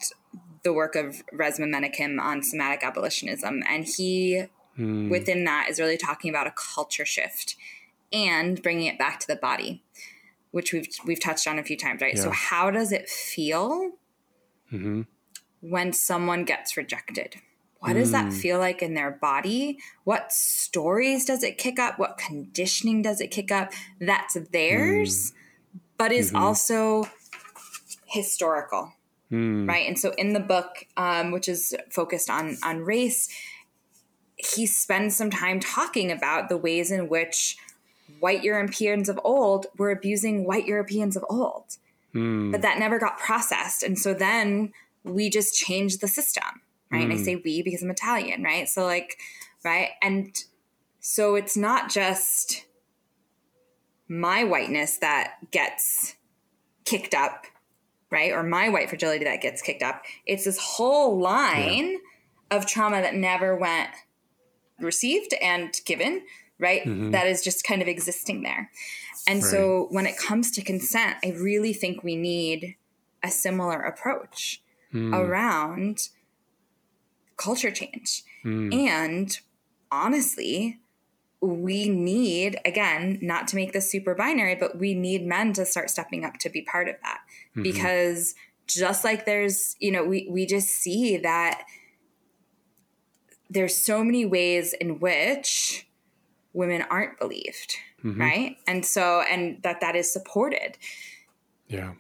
the work of Resmaa Menakem on somatic abolitionism. And he, hmm. within that, is really talking about a culture shift and bringing it back to the body, which we've we've touched on a few times, right? Yeah. So how does it feel mm-hmm. when someone gets rejected? What does that mm. feel like in their body? What stories does it kick up? What conditioning does it kick up that's theirs, mm. but is mm-hmm. also historical? Mm. Right. And so in the book, um, which is focused on on race, he spends some time talking about the ways in which white Europeans of old were abusing white Europeans of old. Mm. But that never got processed. And so then we just changed the system right? Mm. And I mm. say we because I'm Italian, right? So like, right? And so it's not just my whiteness that gets kicked up, right? Or my white fragility that gets kicked up. It's this whole line yeah. of trauma that never went received and given, right? Mm-hmm. That is just kind of existing there. And right. so when it comes to consent, I really think we need a similar approach mm. around culture change. Mm. And honestly, we need, again, not to make this super binary, but we need men to start stepping up to be part of that. Mm-hmm. Because just like there's, you know, we, we just see that there's so many ways in which women aren't believed, mm-hmm. right? And so, and that that is supported. Yeah.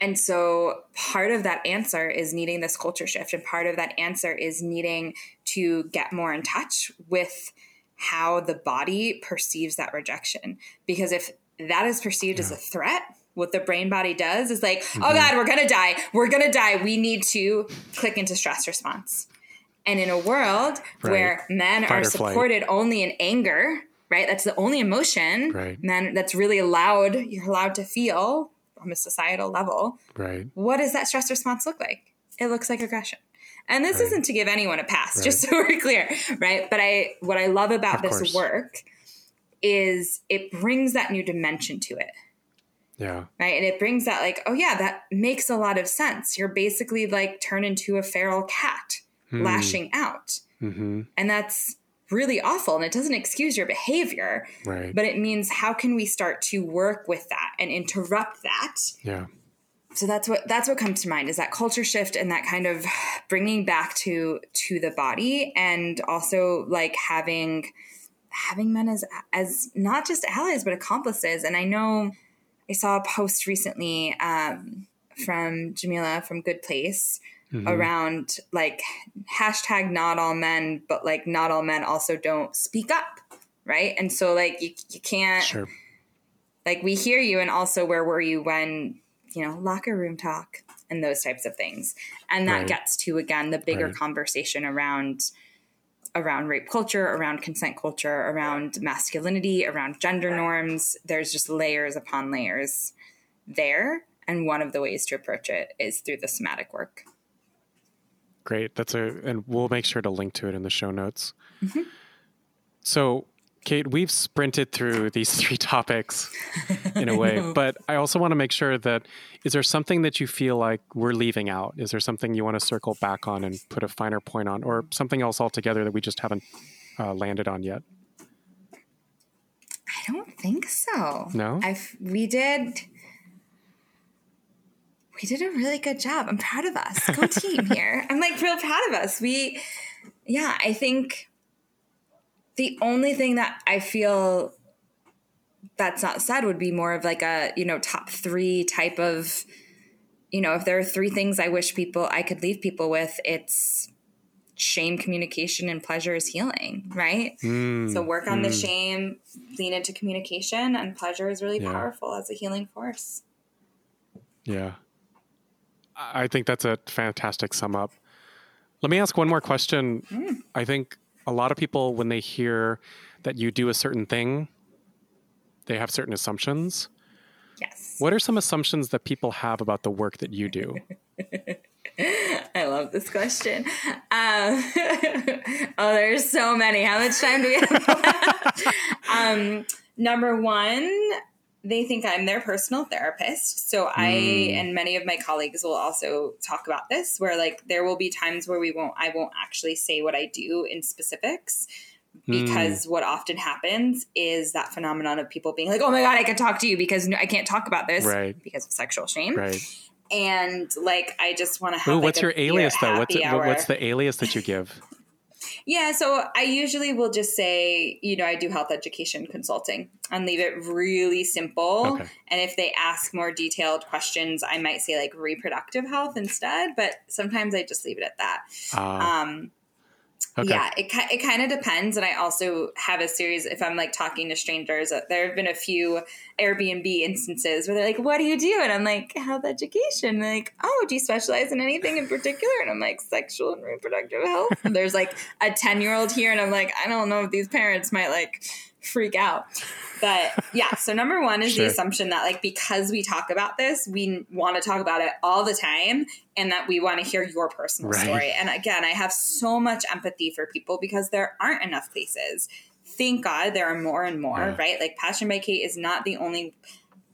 And so part of that answer is needing this culture shift. And part of that answer is needing to get more in touch with how the body perceives that rejection. Because if that is perceived yeah. as a threat, what the brain body does is like, oh mm-hmm. oh God, we're gonna die. We're gonna die. We need to click into stress response. And in a world right. where men Fight are supported flight. only in anger, right? That's the only emotion right. men that's really allowed, you're allowed to feel from a societal level. Right. What does that stress response look like? It looks like aggression. And this right. isn't to give anyone a pass, right. just so we're clear, right? But I what I love about of this course. work is it brings that new dimension to it. Yeah. Right. And it brings that like, oh yeah, that makes a lot of sense. You're basically like turn into a feral cat mm. lashing out. Mm-hmm. And that's really awful and it doesn't excuse your behavior right. but it means how can we start to work with that and interrupt that? Yeah. So that's what that's what comes to mind is that culture shift and that kind of bringing back to to the body and also like having having men as as not just allies but accomplices. And i know i saw a post recently um, from Jameela from good place mm-hmm. around like hashtag not all men, but like not all men also don't speak up. Right. And so like you, you can't sure. like we hear you and also where were you when, you know, locker room talk and those types of things. And that right. gets to again the bigger right. conversation around around rape culture, around consent culture, around masculinity, around gender norms. There's just layers upon layers there. And one of the ways to approach it is through the somatic work. Great. That's a, and we'll make sure to link to it in the show notes. Mm-hmm. So, Kait, we've sprinted through these three topics in a way, but I also want to make sure that is there something that you feel like we're leaving out? Is there something you want to circle back on and put a finer point on, or something else altogether that we just haven't uh, landed on yet? I don't think so. No, I've, we did we did a really good job. I'm proud of us. Go team here. I'm like real proud of us. We, yeah, I think the only thing that I feel that's not said would be more of like a, you know, top three type of, you know, if there are three things I wish people, I could leave people with, it's shame communication and pleasure is healing, right? Mm, so work on mm. the shame, lean into communication, and pleasure is really yeah. powerful as a healing force. Yeah. I think that's a fantastic sum up. Let me ask one more question. Mm. I think a lot of people, when they hear that you do a certain thing, they have certain assumptions. Yes. What are some assumptions that people have about the work that you do? I love this question. Um, oh, there's so many. How much time do we have? um, number one, they think I'm their personal therapist. So I mm. and many of my colleagues will also talk about this where like there will be times where we won't I won't actually say what I do in specifics because mm. what often happens is that phenomenon of people being like, "Oh my god, I can talk to you because I can't talk about this right. because of sexual shame." Right. And like I just want to have Ooh, like what's your alias though? What's it, what's the alias that you give? Yeah, so I usually will just say, you know, I do health education consulting and leave it really simple. Okay. And if they ask more detailed questions, I might say like reproductive health instead, but sometimes I just leave it at that. Uh, um, Okay. Yeah, it it kind of depends, and I also have a series. If I'm like talking to strangers, uh, there have been a few Airbnb instances where they're like, "What do you do?" And I'm like, "Health education." And like, "Oh, do you specialize in anything in particular?" And I'm like, "Sexual and reproductive health." And there's like a ten year old here, and I'm like, I don't know if these parents might like freak out. But yeah, so number one is sure. the assumption that like because we talk about this, we want to talk about it all the time and that we want to hear your personal right. story. And again, I have so much empathy for people because there aren't enough places thank God there are more and more, Yeah. right? Like Passion by Kait is not the only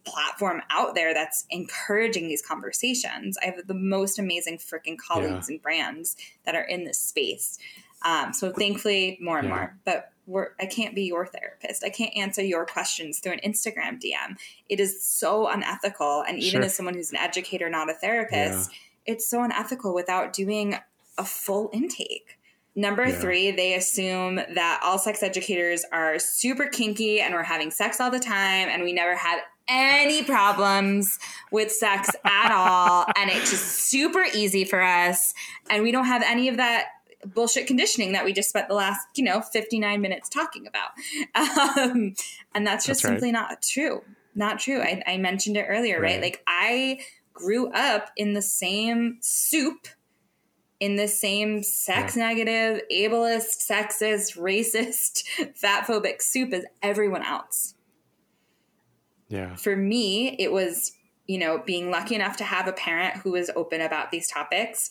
platform out there that's encouraging these conversations. I have the most amazing freaking colleagues and brands that are in this space. Um, so thankfully, more and Yeah. more. But we're, I can't be your therapist. I can't answer your questions through an Instagram DM. It is so unethical. And even Sure. as someone who's an educator, not a therapist, it's so unethical without doing a full intake. Number Yeah. three, they assume that all sex educators are super kinky and we're having sex all the time and we never had any problems with sex at all. And it's just super easy for us. And we don't have any of that bullshit conditioning that we just spent the last, you know, 59 minutes talking about. Um, and that's just That's right. simply not true. Not true. I, I mentioned it earlier, right? Right. Like I grew up in the same soup in the same sex negative, ableist, sexist, racist, fat phobic soup as everyone else. Yeah. For me, it was, you know, being lucky enough to have a parent who was open about these topics.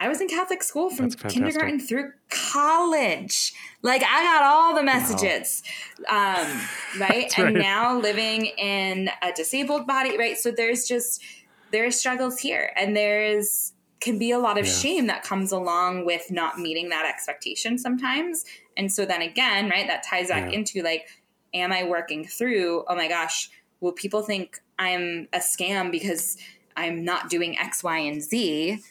I was in Catholic school from kindergarten through college. Like I got all the messages. Um, right? That's And now living in a disabled body, right? So there's just there's struggles here and there's can be a lot of Yeah. shame that comes along with not meeting that expectation sometimes. And so then again, right, that ties back Yeah. into like, am I working through, oh my gosh, will people think I'm a scam because I'm not doing X, Y, and Z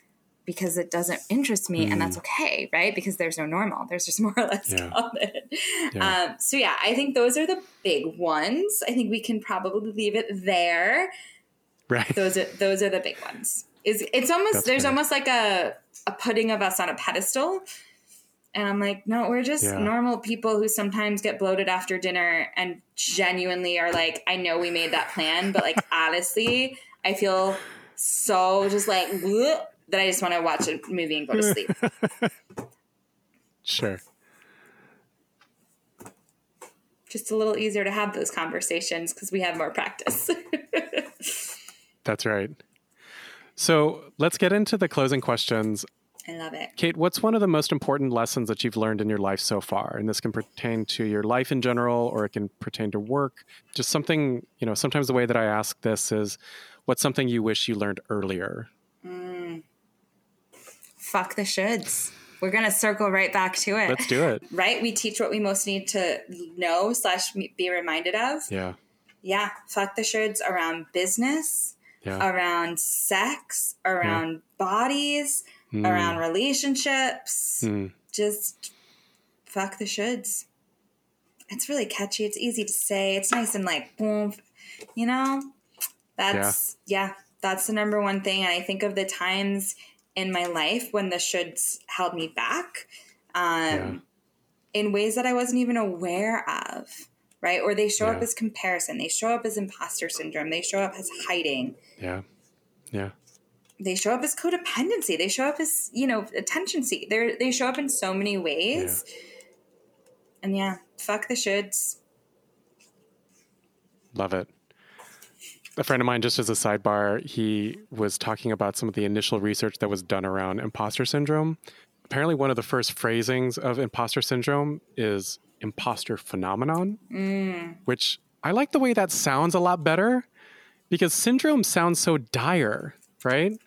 because it doesn't interest me and that's okay, right? Because there's no normal. There's just more or less Mm. Yeah. common. Yeah. Um, so yeah, I think those are the big ones. I think we can probably leave it there Right. those are those are the big ones. Is it's almost That's there's almost like a a putting of us on a pedestal. And I'm like, no, we're just Yeah. normal people who sometimes get bloated after dinner and genuinely are like, I know we made that plan, but like honestly, I feel so just like "Bleh," that I just want to watch a movie and go to sleep. Sure. just a little easier to have those conversations because we have more practice. That's right. So let's get into the closing questions. I love it. Kait, what's one of the most important lessons that you've learned in your life so far? And this can pertain to your life in general, or it can pertain to work. Just something, you know, sometimes the way that I ask this is what's something you wish you learned earlier? Mm. Fuck the shoulds. We're gonna circle right back to it. Let's do it. right? We teach what we most need to know slash be reminded of. Yeah. Yeah, fuck the shoulds around business, Yeah. around sex, around bodies, Mm. around relationships. Mm. Just fuck the shoulds. It's really catchy. It's easy to say. It's nice and like boom, you know. That's yeah. That's the number one thing. And I think of the times in my life when the shoulds held me back. Um, Yeah. in ways that I wasn't even aware of, right? Or they show up as comparison, they show up as imposter syndrome, they show up as hiding, Yeah. Yeah. they show up as codependency, they show up as, you know, attention seek. They they show up in so many ways. And yeah, fuck the shoulds. Love it. A friend of mine, just as a sidebar, he was talking about some of the initial research that was done around imposter syndrome. Apparently, one of the first phrasings of imposter syndrome is imposter phenomenon, mm. which I like the way that sounds a lot better because syndrome sounds so dire, right?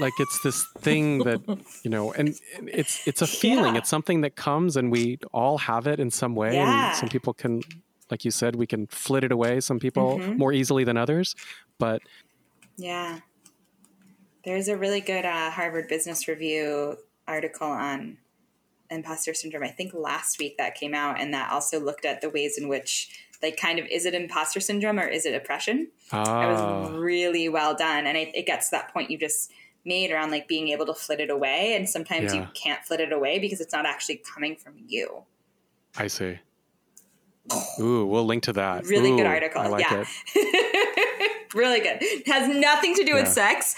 Like it's this thing that you know, and it's it's a feeling. Yeah. It's something that comes, and we all have it in some way. Yeah. And some people can, like you said, we can flit it away. Some people Mhm. more easily than others. But Yeah. There's a really good uh, Harvard Business Review article on imposter syndrome, I think last week that came out, and that also looked at the ways in which, like, kind of, is it imposter syndrome or is it oppression? It was ah, really well done. And it, it gets to that point you just made around like being able to flit it away. And sometimes you can't flit it away because it's not actually coming from you. I see. Ooh, we'll link to that. Really good article. I like yeah. it. really good. Has nothing to do with sex,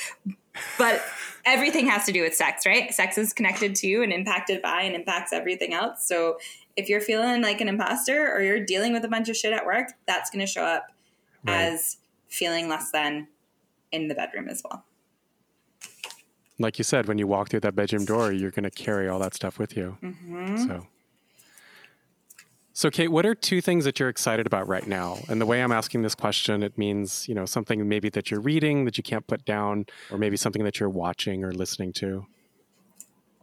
but everything has to do with sex, right? Sex is connected to and impacted by and impacts everything else. So if you're feeling like an imposter or you're dealing with a bunch of shit at work, that's going to show up Right. as feeling less than in the bedroom as well. Like you said, when you walk through that bedroom door, you're going to carry all that stuff with you. Mm-hmm. So, So, Kait, what are two things that you're excited about right now? And the way I'm asking this question, it means, you know, something maybe that you're reading that you can't put down, or maybe something that you're watching or listening to.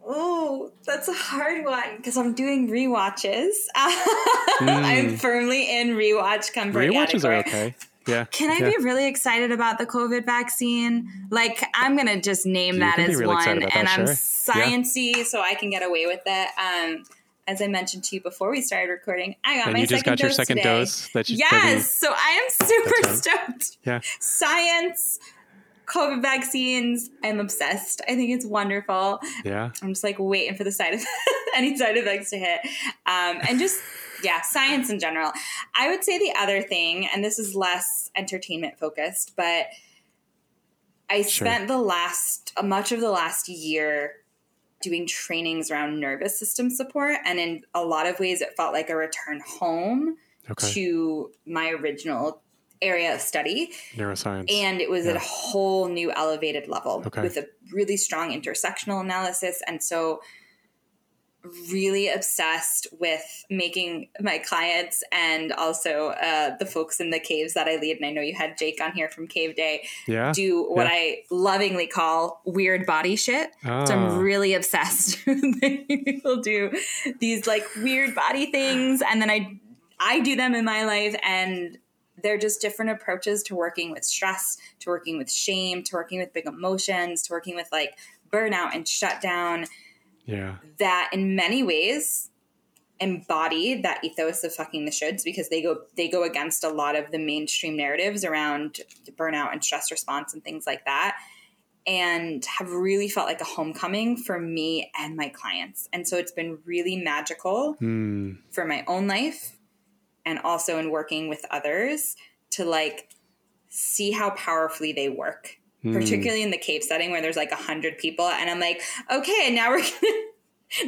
Oh, that's a hard one because I'm doing re-watches. mm. I'm firmly in rewatch comfort. Re-watches are okay. Yeah. Can I yeah. be really excited about the COVID vaccine? Like, I'm gonna just name you that as really one, and I'm sciency, yeah. so I can get away with it. Um, as I mentioned to you before we started recording, I got and my you just got your second today. dose. That you, yes, that so I am super stoked. Yeah, science, COVID vaccines. I'm obsessed. I think it's wonderful. Yeah, I'm just like waiting for the side of any side effects to hit, um, and just yeah, science in general. I would say the other thing, and this is less entertainment focused, but I sure. spent the last much of the last year doing trainings around nervous system support. And in a lot of ways, it felt like a return home okay. to my original area of study neuroscience and it was yeah. at a whole new elevated level okay. with a really strong intersectional analysis and so really obsessed with making my clients and also uh, the folks in the caves that I lead. And I know you had Jake on here from Cave Day. Yeah. Do what yeah. I lovingly call weird body shit. Oh. So I'm ah. really obsessed. People do these like weird body things, and then I I do them in my life, and they're just different approaches to working with stress, to working with shame, to working with big emotions, to working with like burnout and shutdown yeah. that in many ways embody that ethos of fucking the shoulds because they go they go against a lot of the mainstream narratives around burnout and stress response and things like that and have really felt like a homecoming for me and my clients and so it's been really magical mm. for my own life and also in working with others to like see how powerfully they work mm. particularly in the cave setting where there's like a hundred people. And I'm like, okay, now we're gonna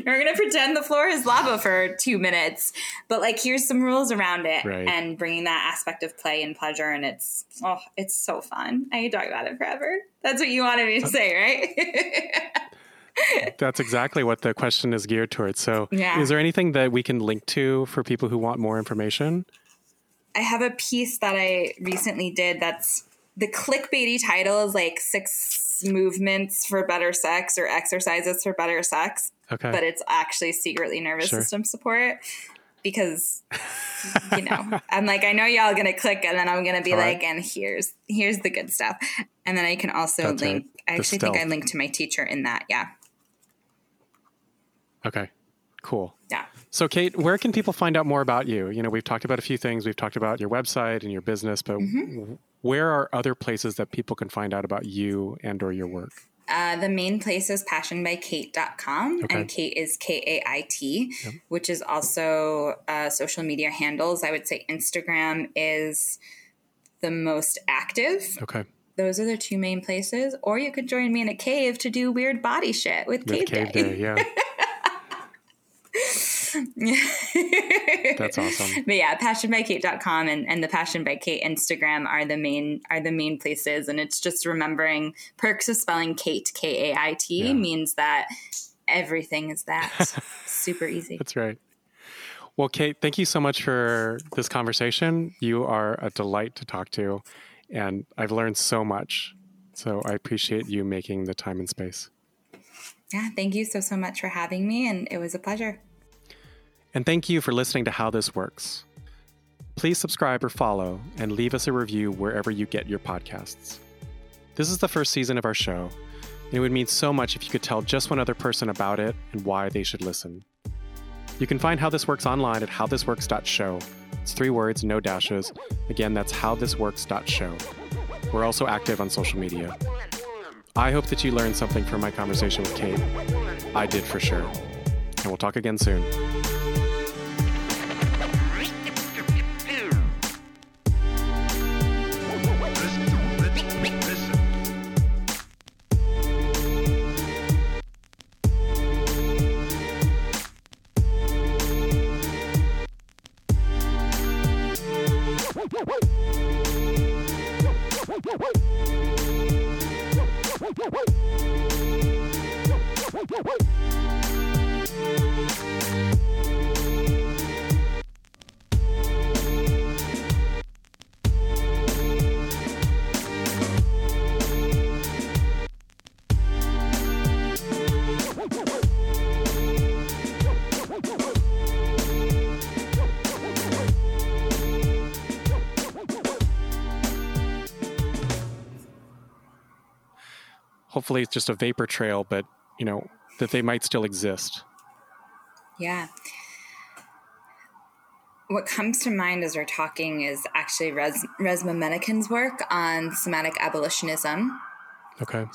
we're gonna pretend the floor is lava for two minutes, but like here's some rules around it, right. and bringing that aspect of play and pleasure, and it's oh, it's so fun. I could talk about it forever. That's what you wanted me to say, right? That's exactly what the question is geared towards. So, yeah. is there anything that we can link to for people who want more information? I have a piece that I recently did that's the clickbaity title is like six movements for better sex or exercises for better sex. Okay. But it's actually secretly nervous sure. system support because you know i'm like i know y'all gonna click and then i'm gonna be All like right. and here's here's the good stuff and then i can also That's link right. i actually stealth. think i linked to my teacher in that yeah okay cool yeah so kait where can people find out more about you you know we've talked about a few things we've talked about your website and your business but mm-hmm where are other places that people can find out about you and or your work? Uh, the main place is passionbykait.com okay. and Kait is K-A-I-T, yep. which is also uh, social media handles. I would say Instagram is the most active. Okay. Those are the two main places. Or you could join me in a cave to do weird body shit with, with cave Day. Day yeah. That's awesome. But yeah, passionbykait.com and, and the Passion by Kait Instagram are the main are the main places. And it's just remembering perks of spelling Kait, K A I T, yeah. means that everything is that. Super easy. That's right. Well, Kait, thank you so much for this conversation. You are a delight to talk to, and I've learned so much. So I appreciate you making the time and space. Yeah, thank you so, so much for having me, and it was a pleasure. And thank you for listening to How This Works. Please subscribe or follow and leave us a review wherever you get your podcasts. This is the first season of our show, and it would mean so much if you could tell just one other person about it and why they should listen. You can find How This Works online at howthisworks.show. It's three words, no dashes. Again, that's howthisworks.show. We're also active on social media. I hope that you learned something from my conversation with Kait. I did for sure. And we'll talk again soon. Hopefully it's just a vapor trail, but you know that they might still exist. Yeah. What comes to mind as we're talking is actually Res- Resmaa Menakem's work on somatic abolitionism. Okay.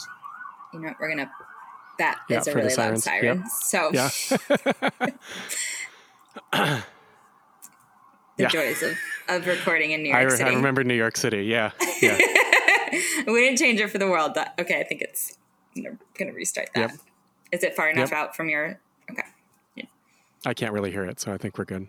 You know what? We're to. That Yeah, is a really loud siren. Yep. So, Yeah. the Yeah. joys of, of recording in New York I, re- City. I remember New York City. Yeah. Yeah. we didn't change it for the world. That, okay, I think it's. I'm going to restart that. Is Yep. it far enough Yep. out from your. Okay. Yeah. I can't really hear it, so I think we're good.